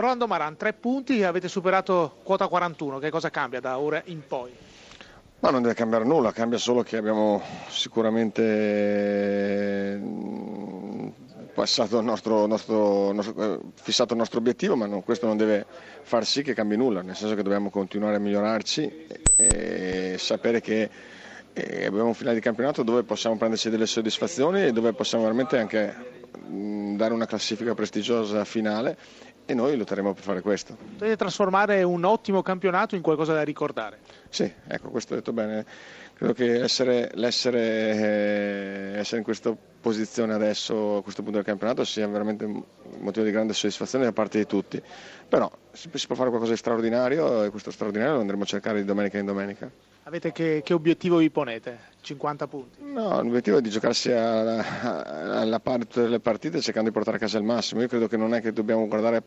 Rolando Maran, tre punti, avete superato quota 41, che cosa cambia da ora in poi? No, non deve cambiare nulla, cambia solo che abbiamo sicuramente mm, passato il nostro, nostro, nostro, eh, fissato il nostro obiettivo, ma non, questo non deve far sì che cambi nulla, nel senso che dobbiamo continuare a migliorarci e, e sapere che e abbiamo un finale di campionato dove possiamo prenderci delle soddisfazioni e dove possiamo veramente anche dare una classifica prestigiosa finale e noi lotteremo per fare questo. Dovete trasformare un ottimo campionato in qualcosa da ricordare. Sì, ecco, questo detto bene. Credo che essere, l'essere eh, essere in questa posizione adesso, a questo punto del campionato, sia veramente un motivo di grande soddisfazione da parte di tutti. Però si può fare qualcosa di straordinario e questo straordinario lo andremo a cercare di domenica in domenica. Avete che, che, obiettivo vi ponete? 50 punti? No, l'obiettivo è di giocarsi alla, alla parte delle partite cercando di portare a casa il massimo. Io credo che non è che dobbiamo guardare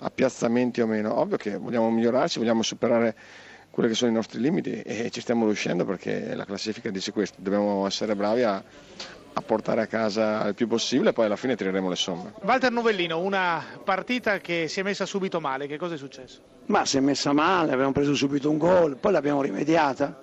a piazzamenti o meno. Ovvio che vogliamo migliorarci, vogliamo superare quelli che sono i nostri limiti e ci stiamo riuscendo perché la classifica dice questo. Dobbiamo essere bravi a, a portare a casa il più possibile e poi alla fine tireremo le somme. Walter Novellino, una partita che si è messa subito male, che cosa è successo? Ma si è messa male, abbiamo preso subito un gol, poi l'abbiamo rimediata,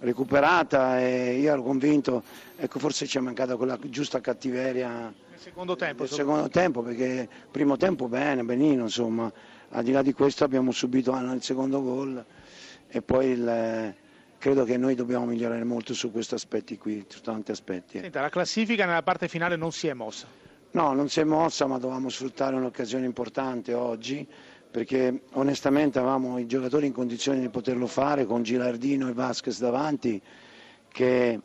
recuperata e io ero convinto, ecco forse ci è mancata quella giusta cattiveria nel secondo tempo. Nel secondo tempo perché primo tempo bene, benino insomma, al di là di questo abbiamo subito il secondo gol e poi il credo che noi dobbiamo migliorare molto su questi aspetti qui, su tanti aspetti. Senta, la classifica nella parte finale non si è mossa? No, non si è mossa, ma dovevamo sfruttare un'occasione importante oggi, perché onestamente avevamo i giocatori in condizione di poterlo fare con Gilardino e Vasquez davanti, che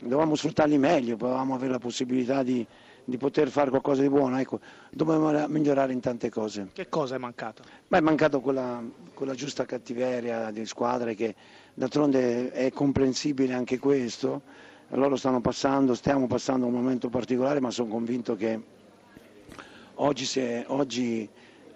dovevamo sfruttarli meglio, dovevamo avere la possibilità di, di poter fare qualcosa di buono. Ecco, dobbiamo migliorare in tante cose. Che cosa è mancato? Beh, è mancato quella, quella giusta cattiveria di squadre che d'altronde è comprensibile anche questo. Loro stanno passando, stiamo passando un momento particolare, ma sono convinto che oggi, se, oggi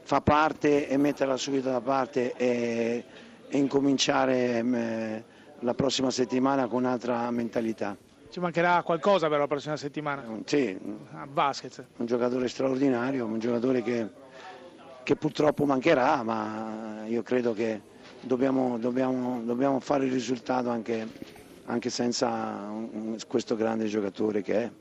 fa parte e metterla subito da parte e, e incominciare eh, la prossima settimana con un'altra mentalità. Ci mancherà qualcosa per la prossima settimana? Sì, a basket. un giocatore straordinario, un giocatore che, che purtroppo mancherà, ma io credo che dobbiamo, dobbiamo, dobbiamo fare il risultato anche, anche senza un, questo grande giocatore che è.